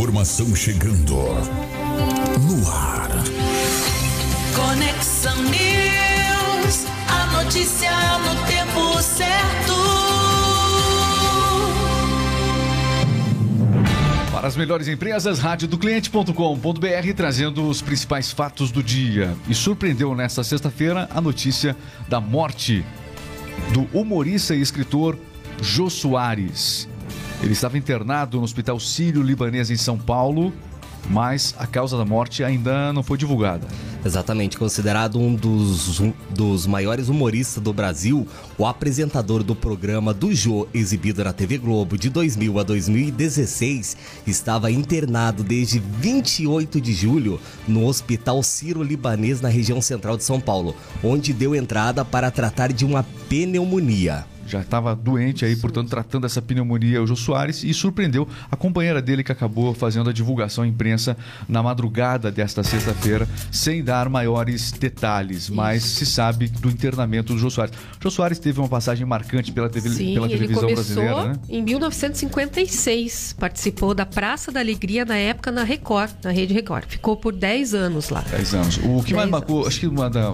informação chegando no ar. Conexão News, a notícia no tempo certo. Para as melhores empresas, radiodocliente.com.br trazendo os principais fatos do dia. E surpreendeu nesta sexta-feira a notícia da morte do humorista e escritor Jô Soares. Ele estava internado no Hospital Sírio-Libanês em São Paulo, mas a causa da morte ainda não foi divulgada. Exatamente, considerado um dos, um dos maiores humoristas do Brasil, o apresentador do programa do Jô, exibido na TV Globo de 2000 a 2016, estava internado desde 28 de julho no Hospital Sírio-Libanês na região central de São Paulo, onde deu entrada para tratar de uma pneumonia já estava doente aí, portanto, tratando essa pneumonia, o Jô Soares, e surpreendeu a companheira dele que acabou fazendo a divulgação à imprensa na madrugada desta sexta-feira, sem dar maiores detalhes, Isso. mas se sabe do internamento do Jô Soares. O Jô Soares teve uma passagem marcante pela, TV, Sim, pela televisão ele brasileira, né? Em 1956, participou da Praça da Alegria na época na Record, na Rede Record. Ficou por 10 anos lá. 10 anos. O que mais marcou, acho que uma da,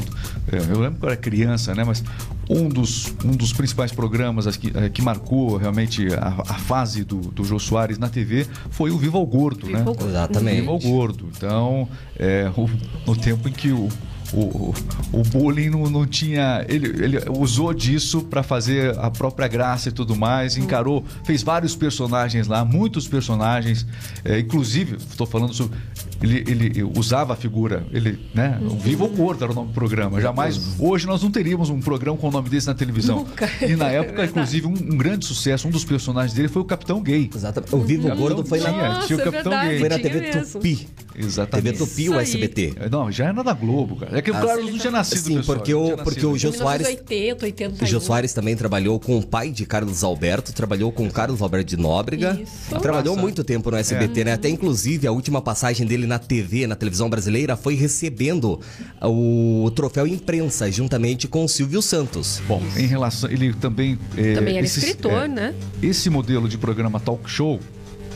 é, eu lembro que eu era criança, né? Mas um dos, um dos principais programas que, eh, que marcou realmente a, a fase do, do Jô Soares na TV foi o Viva o Gordo, Viva né? Exatamente. Viva o Gordo. Então, é, o, no tempo em que o, o, o bullying não, não tinha. Ele, ele usou disso para fazer a própria graça e tudo mais. Encarou, fez vários personagens lá, muitos personagens. É, inclusive, estou falando sobre ele, ele usava a figura, ele, né? O Viva ou Morto era o nome do programa. Jamais. Hoje nós não teríamos um programa com o nome desse na televisão. Nunca. E na época, inclusive, um, um, grande sucesso, um dos personagens dele foi o Capitão Gay. Exatamente. O Vivo o Gordo foi na, Nossa, tinha o Capitão é Gay. Foi na TV mesmo. Tupi. Exatamente. TV Tupi ou SBT? É, não, já era da Globo, cara. É que o Carlos não tinha nascido, Sim, pessoal, porque o, porque o Jô Soares. 80, 81. O Jô Soares também trabalhou com o pai de Carlos Alberto, trabalhou com Carlos Alberto de Nóbrega. Isso. Trabalhou Nossa. muito tempo no SBT, é. né? Até inclusive a última passagem dele na TV, na televisão brasileira foi recebendo o troféu imprensa juntamente com o Silvio Santos. Bom, em relação. Ele também. É, também era esse, escritor, é, né? Esse modelo de programa talk show.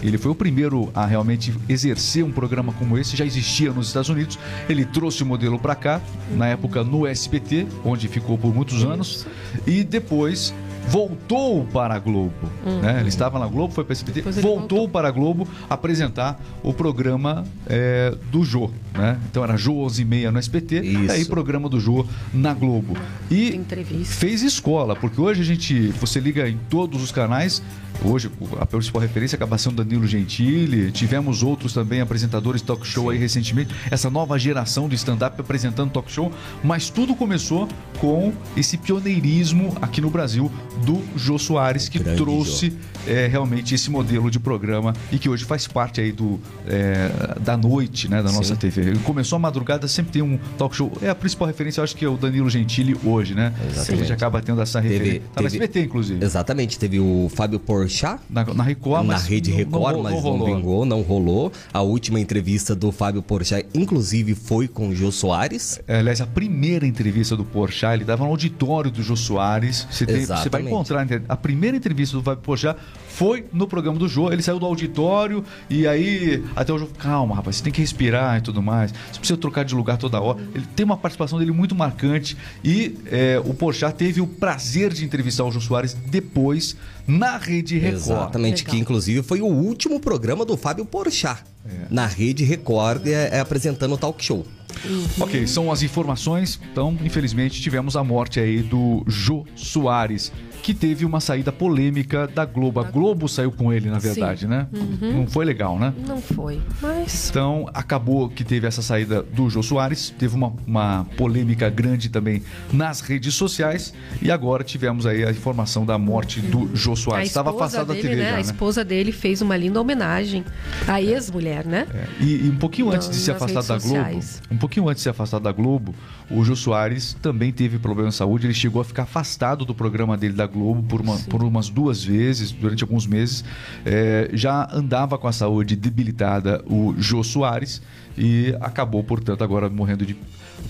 Ele foi o primeiro a realmente exercer um programa como esse, já existia nos Estados Unidos. Ele trouxe o modelo para cá, na época no SBT, onde ficou por muitos anos, e depois voltou para a Globo. Uhum. Né? Ele estava na Globo, foi para a SBT, voltou, voltou, para a Globo apresentar o programa é, do Jô. Né? Então era Jô 11 e meia no SBT, Isso. aí programa do Jô na Globo. E fez escola, porque hoje a gente, você liga em todos os canais, Hoje, a principal referência acaba sendo Danilo Gentili. Tivemos outros também apresentadores talk show aí recentemente. Essa nova geração de stand-up apresentando talk show. Mas tudo começou com esse pioneirismo aqui no Brasil do Jô Soares, que Grande trouxe é, realmente esse modelo de programa e que hoje faz parte aí do, é, da noite né, da nossa Sim. TV. Ele começou a madrugada, sempre tem um talk show. É a principal referência, eu acho que é o Danilo Gentili hoje, né? Exatamente. A gente acaba tendo essa referência. Teve, tá teve, SBT, inclusive. Exatamente. Teve o Fábio Por Porchat. Na, na Record, Na Rede Record, não, mas não, não vingou, não rolou. A última entrevista do Fábio Porchat, inclusive, foi com o Jô Soares. É, aliás, a primeira entrevista do Porchat, ele dava no auditório do Jô Soares. Você, tem, você vai encontrar a primeira entrevista do Fábio Porchat foi no programa do Jô, ele saiu do auditório e aí até o Jô, calma, rapaz, você tem que respirar e tudo mais. Você precisa trocar de lugar toda hora. Ele tem uma participação dele muito marcante e é, o Porchat teve o prazer de entrevistar o Jô Soares depois na Rede Record. Exatamente, Legal. que inclusive foi o último programa do Fábio Porchat. É. Na Rede Record, é, é apresentando o talk show. Uhum. Ok, são as informações. Então, infelizmente, tivemos a morte aí do Jô Soares que teve uma saída polêmica da Globo. A Globo saiu com ele, na verdade, Sim. né? Uhum. Não foi legal, né? Não foi, mas... Então, acabou que teve essa saída do Jô Soares, teve uma, uma polêmica grande também nas redes sociais e agora tivemos aí a informação da morte do Jô Soares. Estava afastado da TV né? já, A né? esposa dele fez uma linda homenagem à ex-mulher, né? É. E, e, um pouquinho antes de se afastar da Globo, um pouquinho antes de se afastar da Globo, o Jô Soares também teve problema de saúde, ele chegou a ficar afastado do programa dele da Globo por, uma, por umas duas vezes, durante alguns meses. É, já andava com a saúde debilitada o Jô Soares e acabou, portanto, agora morrendo de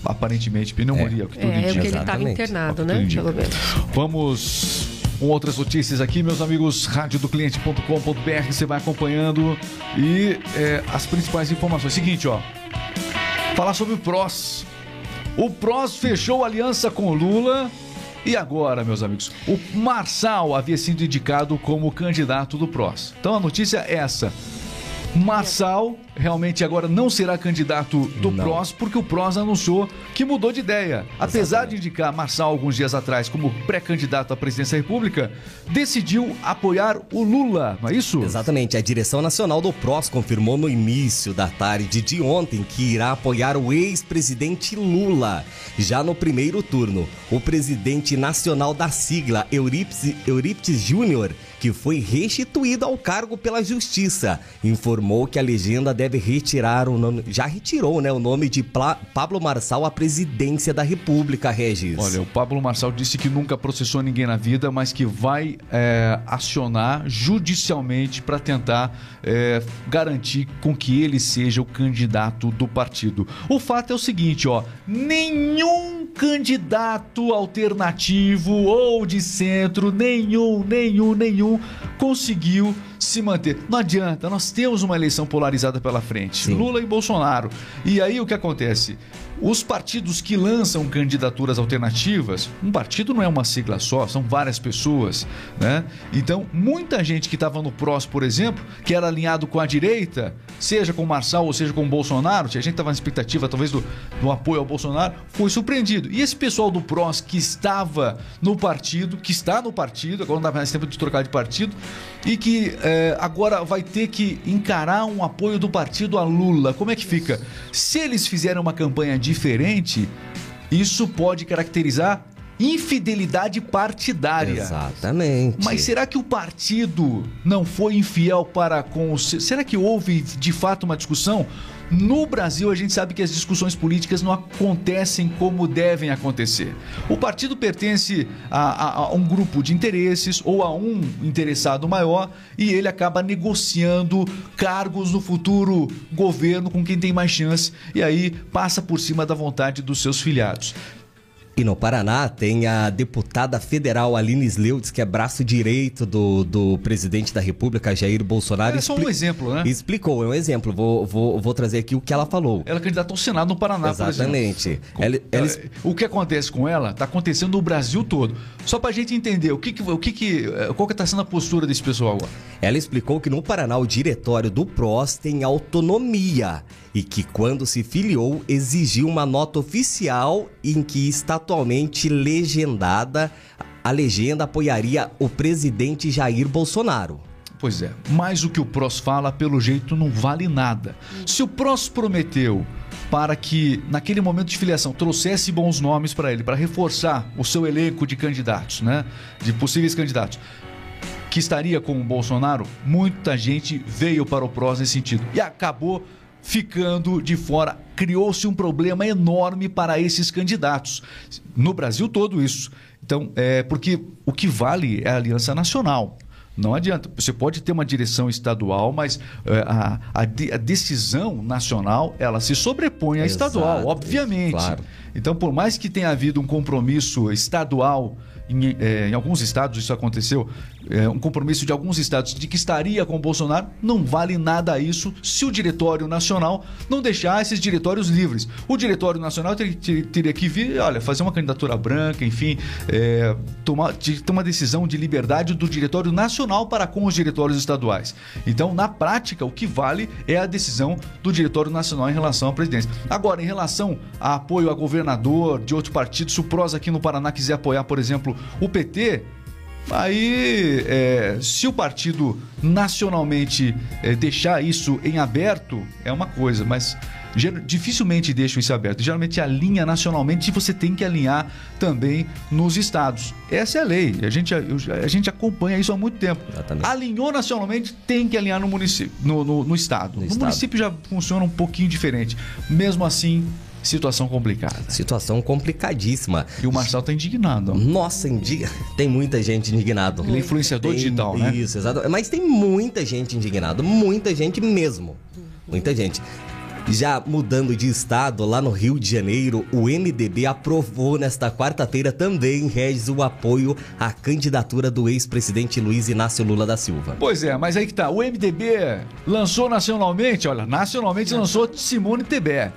aparentemente pneumonia, é. o que tudo é, indica. É, porque ele estava internado, né? Pelo menos. Vamos com outras notícias aqui, meus amigos, radiodocliente.com.br, você vai acompanhando e é, as principais informações. Seguinte, ó, falar sobre o PROS. O PROS fechou aliança com Lula e agora, meus amigos, o Marçal havia sido indicado como candidato do PROS. Então a notícia é essa. Marçal realmente agora não será candidato do Não. PROS, porque o PROS anunciou que mudou de ideia. Apesar de indicar Marçal alguns dias atrás como pré-candidato à presidência da República, decidiu apoiar o Lula, não é isso? Exatamente, a direção nacional do PROS confirmou no início da tarde de ontem que irá apoiar o ex-presidente Lula. Já no primeiro turno, o presidente nacional da sigla, Eurípides Júnior, que foi restituído ao cargo pela justiça, informou que a legenda deve retirar o nome, já retirou, né, o nome de Pla- Pablo Marçal à presidência da República, Regis. Olha, o Pablo Marçal disse que nunca processou ninguém na vida, mas que vai é, acionar judicialmente para tentar é, garantir com que ele seja o candidato do partido. O fato é o seguinte, ó, nenhum candidato alternativo ou de centro, nenhum, nenhum, nenhum conseguiu se manter. Não adianta, nós temos uma eleição polarizada pela frente. Sim. Lula e Bolsonaro. E aí o que acontece? Os partidos que lançam candidaturas alternativas, um partido não é uma sigla só, são várias pessoas, né? Então, muita gente que estava no PROS, por exemplo, que era alinhado com a direita, seja com Marçal ou seja com Bolsonaro, a gente estava na expectativa talvez do, do apoio ao Bolsonaro, foi surpreendido. E esse pessoal do PROS que estava no partido, que está no partido, agora não dá mais tempo de trocar de partido, e que eh, agora vai ter que encarar um apoio do partido a Lula. Como é que fica? Se eles fizerem uma campanha diferente, isso pode caracterizar infidelidade partidária. Exatamente. Mas será que o partido não foi infiel para com o. Será que houve de fato uma discussão? No Brasil, a gente sabe que as discussões políticas não acontecem como devem acontecer. O partido pertence a, a- a um grupo de interesses ou a um interessado maior e ele acaba negociando cargos no futuro governo com quem tem mais chance e aí passa por cima da vontade dos seus filiados. No Paraná tem a deputada federal Aline Sleutz, que é braço direito do, do presidente da República, Jair Bolsonaro. É só um exemplo, né? Explicou, é um exemplo. Vou, vou, vou trazer aqui o que ela falou. Ela é candidata ao Senado no Paraná, por exemplo. Exatamente. Ela, ela O que acontece com ela está acontecendo no Brasil todo. Só pra gente entender o que, que- o que, que eh, qual que tá sendo a postura desse pessoal agora. Ela explicou que no Paraná o diretório do PROS tem autonomia e que quando se filiou exigiu uma nota oficial em que está atualmente legendada a legenda apoiaria o presidente Jair Bolsonaro. Pois é, mas o que o PROS fala, pelo jeito, não vale nada. Se o PROS prometeu para que, naquele momento de filiação, trouxesse bons nomes para ele, para reforçar o seu elenco de candidatos, né? De possíveis candidatos, que estaria com o Bolsonaro, muita gente veio para o PROS nesse sentido e acabou ficando de fora. Criou-se um problema enorme para esses candidatos. No Brasil todo isso. Então, é porque o que vale é a aliança nacional. Não adianta. Você pode ter uma direção estadual, mas é, a, a de- a decisão nacional ela se sobrepõe à Exato, estadual, obviamente. claro. Então, por mais que tenha havido um compromisso estadual, em, eh, em alguns estados isso aconteceu, eh, um compromisso de alguns estados de que estaria com o Bolsonaro, não vale nada isso se o Diretório Nacional não deixar esses diretórios livres. O Diretório Nacional ter- ter- teria que vir, olha, fazer uma candidatura branca, enfim, eh, tomar, de- decisão de liberdade do Diretório Nacional para com os diretórios estaduais. Então, na prática, o que vale é a decisão do Diretório Nacional em relação à presidência. Agora, em relação a apoio a governador de outro partido, se o PROS aqui no Paraná quiser apoiar, por exemplo, o PT, aí é, se o partido nacionalmente é, deixar isso em aberto, é uma coisa, mas dificilmente deixam isso aberto. Geralmente alinha nacionalmente e você tem que alinhar também nos estados. Essa é a lei. A gente, a gente acompanha isso há muito tempo. Exatamente. Alinhou nacionalmente, tem que alinhar no município, no, no- no estado. No, estado. município já funciona um pouquinho diferente. Mesmo assim, situação complicada. Situação complicadíssima. E o Marcel tá indignado. ó. Nossa, indig... tem muita gente indignado. Ele é influenciador Tem- digital, né? Isso, exato. Mas tem muita gente indignada, muita gente mesmo. Muita gente. Já mudando de estado, lá no Rio de Janeiro, o MDB aprovou nesta quarta-feira também, Regis, o apoio à candidatura do ex-presidente Luiz Inácio Lula da Silva. Pois é, mas aí que tá. O MDB lançou nacionalmente, olha, nacionalmente lançou Simone Tebet.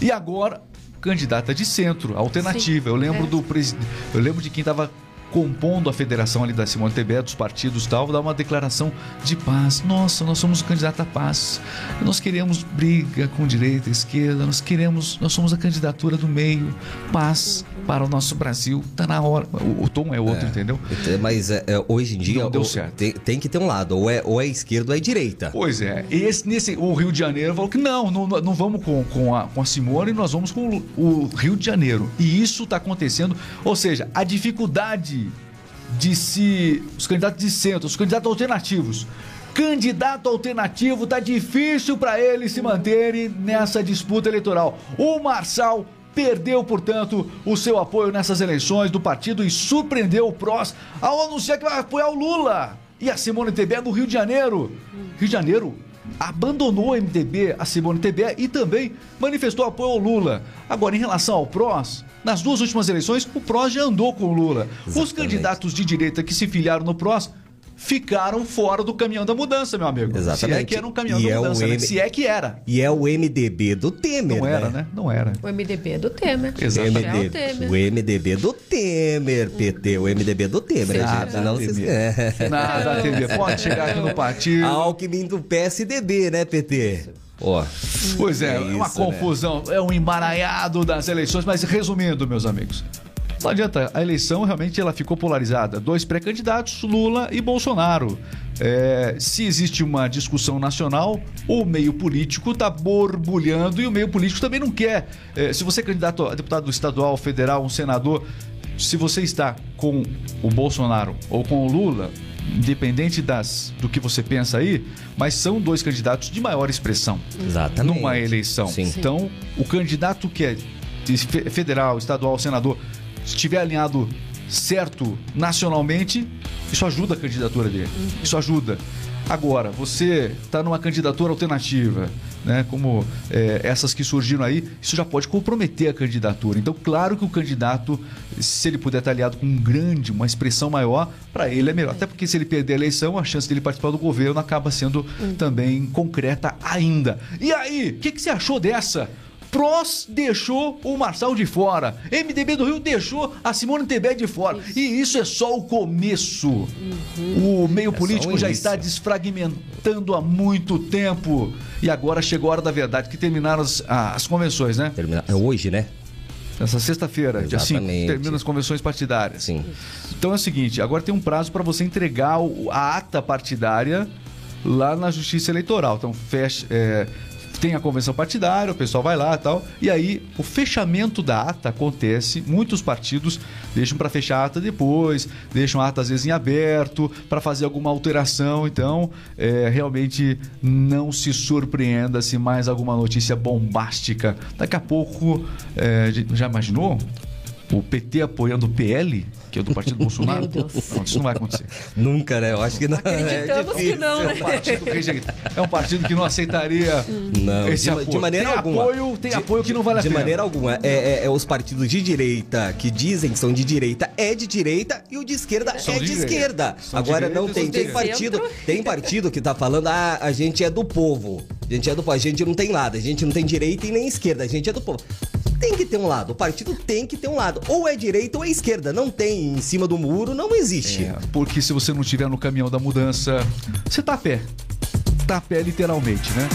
E agora, candidata de centro, alternativa. Sim, eu lembro é. do presidente. Eu lembro de quem estava compondo a federação ali da Simone Tebet, dos partidos e tal, dar uma declaração de paz. Nossa, nós somos candidato à paz. Nós queremos briga com direita, esquerda, nós queremos, nós somos a candidatura do meio, paz para o nosso Brasil. Tá na hora. O, o tom é outro, entendeu? Mas é, é, hoje em dia deu o- certo. Tem, tem que ter um lado, ou é, ou é esquerda ou é direita. Pois é, esse, nesse, o Rio de Janeiro falou que não, não, não vamos com, com, a, com a Simone, nós vamos com o, o Rio de Janeiro. E isso está acontecendo, ou seja, a dificuldade de se. Os candidatos de centro, os candidatos alternativos. Candidato alternativo, tá difícil para eles se manterem nessa disputa eleitoral. O Marçal perdeu, portanto, o seu apoio nessas eleições do partido e surpreendeu o PROS ao anunciar que vai apoiar o Lula. E a Simone Tebet do Rio de Janeiro. Rio de Janeiro abandonou o MDB, a Simone Tebet, e também manifestou apoio ao Lula. Agora, em relação ao PROS, nas duas últimas eleições, o PROS já andou com o Lula. Os Exatamente. candidatos de direita que se filiaram no PROS ficaram fora do caminhão da mudança, meu amigo. Se é Exatamente. que era um caminhão E da é o mudança, né? M- Se é que era. E é o MDB do Temer, Não era, né? Não era. O MDB é do Temer. Exatamente. É o MDB, Temer. o MDB do Temer, PT, o MDB do Temer, hein, gente? Nada Não se esquece. Nada a TV. Pode chegar aqui no partido. Alckmin do PSDB, né, PT? Ó, Pois é, É é uma isso, né? confusão, é um emaranhado das eleições, mas resumindo, meus amigos. Não adianta, a eleição realmente ela ficou polarizada. Dois pré-candidatos, Lula e Bolsonaro. É, se existe uma discussão nacional, o meio político está borbulhando e o meio político também não quer. É, se você é candidato a deputado estadual, federal, um senador, se você está com o Bolsonaro ou com o Lula, independente das, do que você pensa aí, mas são dois candidatos de maior expressão exatamente. numa eleição. Sim. Então, o candidato que é de fe- federal, estadual, senador, estiver alinhado certo nacionalmente, isso ajuda a candidatura dele. Isso ajuda. Agora, você está numa candidatura alternativa, né, como é, essas que surgiram aí, isso já pode comprometer a candidatura. Então, claro que o candidato, se ele puder estar aliado com um grande, uma expressão maior, para ele é melhor. Até porque se ele perder a eleição, a chance dele participar do governo acaba sendo também concreta ainda. E aí, o que, que você achou dessa? PROS deixou o Marçal de fora. MDB do Rio deixou a Simone Tebet de fora. E isso é só o começo. O meio É político já está desfragmentando há muito tempo. E agora chegou a hora da verdade, que terminaram as, as convenções, né? Termina- É hoje, né? Nessa sexta-feira, dia 5, Exatamente. terminam as convenções partidárias. Sim. Então é o seguinte, agora tem um prazo para você entregar a ata partidária lá na Justiça Eleitoral. Então fecha, é, tem a convenção partidária, o pessoal vai lá e tal, e aí o fechamento da ata acontece. Muitos partidos deixam para fechar a ata depois, deixam a ata às vezes em aberto para fazer alguma alteração. Então, é, realmente não se surpreenda se mais alguma notícia bombástica. Daqui a pouco, é, já imaginou? O PT apoiando o PL, que é do Partido Bolsonaro? Meu Deus. Não, isso não vai acontecer. Nunca, né? Eu acho que não. Acreditamos é que não, É né? um partido, rejeita- é um partido que não aceitaria Não, esse de, apoio. de maneira tem alguma. Apoio, tem De- apoio que não vale a De pena. maneira alguma. É, é- é os partidos de direita que dizem que são de direita é de direita e o de esquerda São é de de, esquerda. São de Agora não tem. de Tem partido, tem partido que tá falando, ah, a gente é do povo. A gente é do povo. A gente não tem lado. A gente não tem direita e nem esquerda. A gente é do povo. Tem que ter um lado. O partido tem que ter um lado. Ou é direita ou é esquerda. Não tem em cima do muro, não existe. É, porque se você não estiver no caminhão da mudança, você tá a pé. Tá a pé literalmente, né?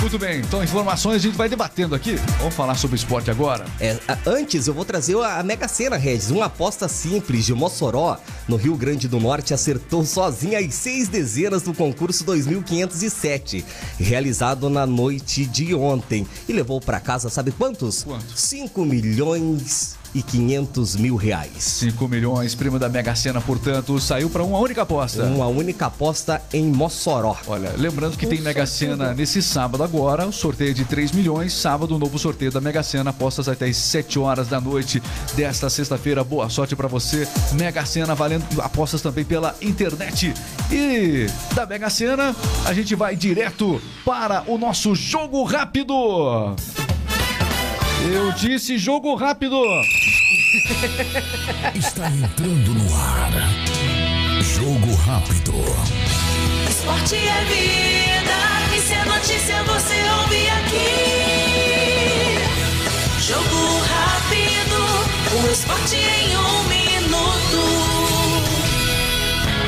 Muito bem, então informações a gente vai debatendo aqui. Vamos falar sobre esporte agora. É, antes, eu vou trazer a, Mega Sena, Regis. Uma aposta simples de Mossoró, no Rio Grande do Norte, acertou sozinha as seis dezenas do concurso 2507, realizado na noite de ontem. E levou pra casa, sabe quantos? Quanto? 5 milhões e 500 mil reais. 5 milhões, prêmio da Mega Sena, portanto, saiu para uma única aposta. Uma única aposta em Mossoró. Olha, lembrando que tem Mega Sena nesse sábado agora, o sorteio de 3 milhões, sábado o novo sorteio da Mega Sena, apostas até às 7 horas da noite desta sexta-feira. Boa sorte para você. Mega Sena valendo apostas também pela internet. E da Mega Sena, a gente vai direto para o nosso jogo rápido. Eu disse jogo rápido. Está entrando no ar. Jogo rápido. Esporte é vida, e se é notícia você ouve aqui. Jogo rápido, o esporte em um minuto.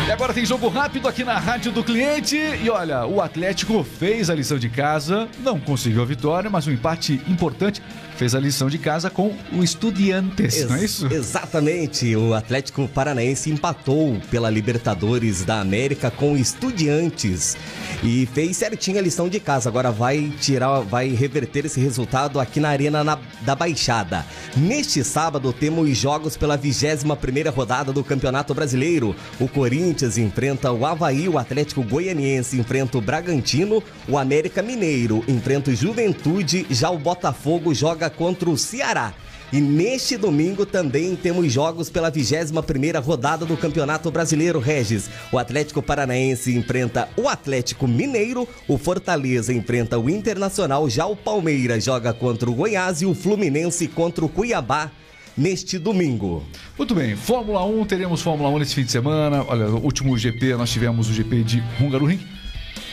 E agora tem jogo rápido aqui na Rádio do Cliente. E olha, o Atlético fez a lição de casa, não conseguiu a vitória, mas um empate importante. Fez a lição de casa com o Estudiantes, não é isso? Exatamente. O Atlético Paranaense empatou pela Libertadores da América com Estudiantes e fez certinho a lição de casa. Agora vai tirar, vai reverter esse resultado aqui na Arena na- da Baixada. Neste sábado temos jogos pela 21 primeira rodada do Campeonato Brasileiro. O Corinthians enfrenta o Havaí, o Atlético Goianiense enfrenta o Bragantino, o América Mineiro enfrenta o Juventude, já o Botafogo joga contra o Ceará. E neste domingo também temos jogos pela 21ª rodada do Campeonato Brasileiro, Regis. O Atlético Paranaense enfrenta o Atlético Mineiro, o Fortaleza enfrenta o Internacional, já o Palmeiras joga contra o Goiás e o Fluminense contra o Cuiabá neste domingo. Muito bem, Fórmula 1, teremos Fórmula 1 nesse fim de semana. Olha, o último GP nós tivemos o GP de Hungaroring.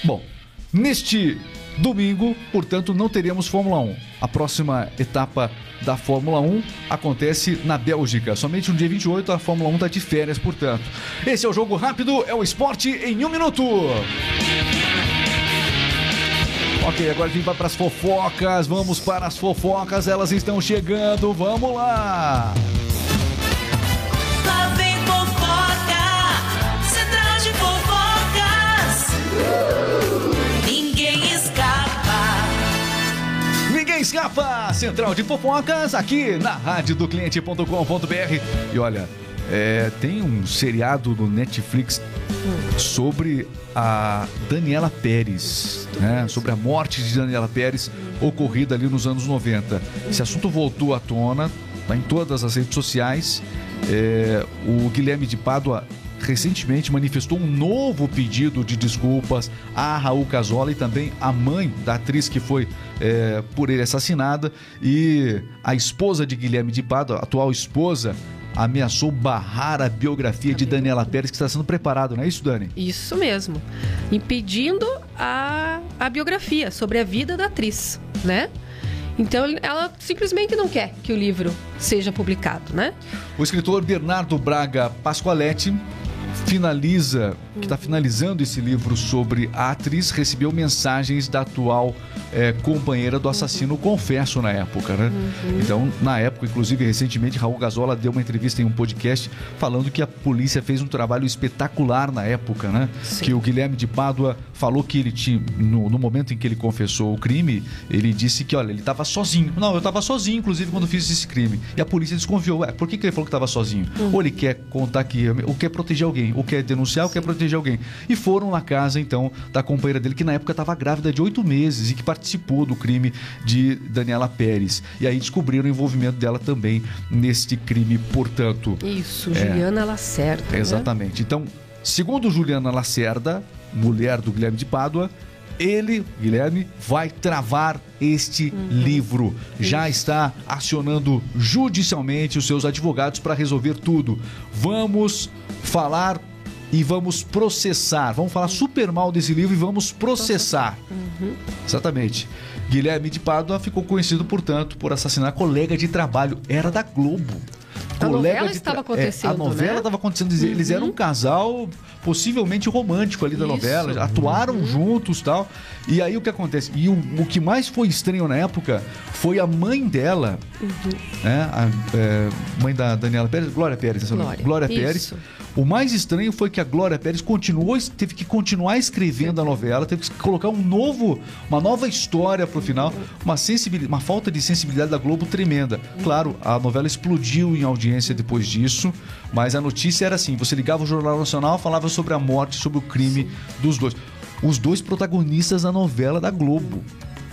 Bom, neste domingo, portanto, não teremos Fórmula 1. A próxima etapa da Fórmula 1 acontece na Bélgica. Somente no dia 28 a Fórmula 1 está de férias, portanto. Esse é o jogo rápido, é o esporte em um minuto. Ok, agora a gente vai para as fofocas. Vamos para as fofocas, elas estão chegando. Vamos lá! Lá Escapa! Central de fofocas aqui na rádio do cliente.com.br. E olha, é, tem um seriado no Netflix sobre a Daniela Pérez, né? Sobre a morte de Daniela Pérez ocorrida ali nos anos 90. Esse assunto voltou à tona, tá em todas as redes sociais. É, o Guilherme de Pádua recentemente manifestou um novo pedido de desculpas a Raul Casola e também a mãe da atriz que foi é, por ele assassinada e a esposa de Guilherme de Pádua, a atual esposa, ameaçou barrar a biografia de Daniela Pérez que está sendo preparada, não é isso, Dani? Isso mesmo. Impedindo a, a biografia sobre a vida da atriz, né? Então ela simplesmente não quer que o livro seja publicado, né? O escritor Bernardo Braga Pascoaletti finaliza, que está finalizando esse livro sobre a atriz, recebeu mensagens da atual eh, companheira do assassino, confesso, na época, né? Então, na época, inclusive, recentemente, Raul Gazola deu uma entrevista em um podcast falando que a polícia fez um trabalho espetacular na época, né? Sim. Que o Guilherme de Pádua falou que ele tinha, no, no momento em que ele confessou o crime, ele disse que, olha, ele estava sozinho. Não, eu estava sozinho, inclusive, quando fiz esse crime. E a polícia desconfiou. Ué, por que, que ele falou que estava sozinho? Ou ele quer contar que, ou quer proteger alguém, ou quer denunciar, ou quer proteger alguém. E foram na casa, então, da companheira dele, que na época estava grávida de oito meses e que participou do crime de Daniela Pérez. E aí descobriram o envolvimento dela também neste crime, portanto. Isso, É. Juliana Lacerda. né? Exatamente. Então, segundo Juliana Lacerda, mulher do Guilherme de Pádua, ele, Guilherme, vai travar este livro. Já está acionando judicialmente os seus advogados para resolver tudo. Vamos falar e vamos processar. Vamos falar super mal desse livro e vamos processar. Exatamente. Guilherme de Pádua ficou conhecido, portanto, por assassinar colega de trabalho. Era da Globo. A novela estava acontecendo, É, a novela né? estava acontecendo. Eles eram um casal possivelmente romântico ali da Isso. novela. Atuaram juntos tal. E aí o que acontece? E o, o que mais foi estranho na época foi a mãe dela, né? A é, mãe da Daniela Pérez, Glória Pérez, essa Glória, Glória isso. Pérez. O mais estranho foi que a Glória Pérez continuou, teve que continuar escrevendo a novela, teve que colocar um novo, uma nova história pro final, uma sensibilidade, uma falta de sensibilidade da Globo tremenda. Claro, a novela explodiu em audiência depois disso, mas a notícia era assim: você ligava o Jornal Nacional, falava sobre a morte, sobre o crime dos dois. Os dois protagonistas da novela da Globo.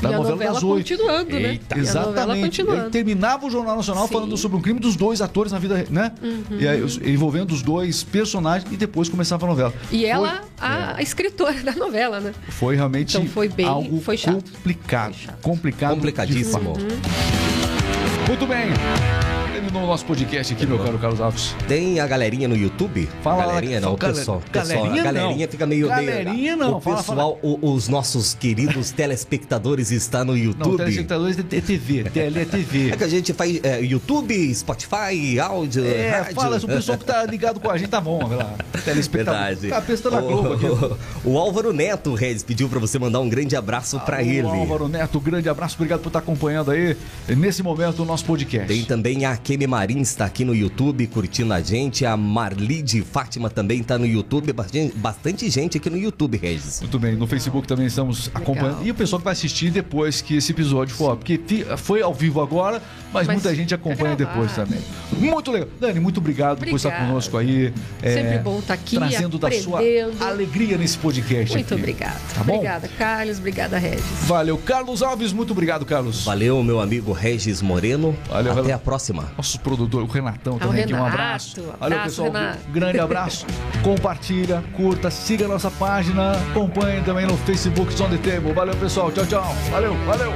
Da E a novela das oito. continuando, né? Eita, E a novela Exatamente. continuando. Ele terminava o Jornal Nacional Sim. falando sobre um crime dos dois atores na vida, né? E aí, envolvendo os dois personagens e depois começava a novela. E ela, Foi- a, a escritora da novela, né? foi realmente Então foi bem- algo foi chato. complicado. Foi chato. Complicado. Complicadíssimo. fato. Muito bem. Terminou o nosso podcast aqui, meu caro Carlos Alves. Tem a galerinha no YouTube? Fala galerinha não, gal- pessoal. pessoal galerinha a galerinha não. fica meio. Galerinha meio, não, O fala, pessoal, o- os nossos queridos telespectadores está no Não, YouTube. telespectadores é TV, TL é TV. É que a gente faz é, YouTube, Spotify, áudio, É, rádio. fala, o pessoal que tá ligado com a gente tá bom, lá. Telespectador. Verdade. Cabeça tá na Globo aqui. O, o Álvaro Neto, Regis, pediu pra você mandar um grande abraço pra Alô, ele. Álvaro Neto, grande abraço, obrigado por estar acompanhando aí nesse momento o nosso podcast. Tem também a Kemi Marins, está aqui no YouTube curtindo a gente. A Marli de Fátima também tá no YouTube. Bastante, bastante gente aqui no YouTube, Regis. Muito bem, no Facebook também estamos acompanhando. E o pessoal que vai assistir depois que esse episódio for, porque foi ao vivo agora, mas, Mas muita gente acompanha depois também. Muito legal. Dani, muito obrigado por estar conosco aí. é, Sempre bom estar aqui, Trazendo da sua aprendendo. alegria nesse podcast. Muito aqui. obrigada. Tá bom? Obrigada, Carlos. Obrigada, Regis. Valeu, Carlos Alves, muito obrigado, Carlos. Valeu, meu amigo Regis Moreno. Valeu, Até valeu. a próxima. Nosso produtor, o Renatão, o também aqui. Um abraço. Abraço, Valeu, pessoal. Renato. Grande abraço. Compartilha, curta, siga a nossa página. Acompanhe também no Facebook Zone the Table. Valeu, pessoal. Tchau, tchau. Valeu, valeu.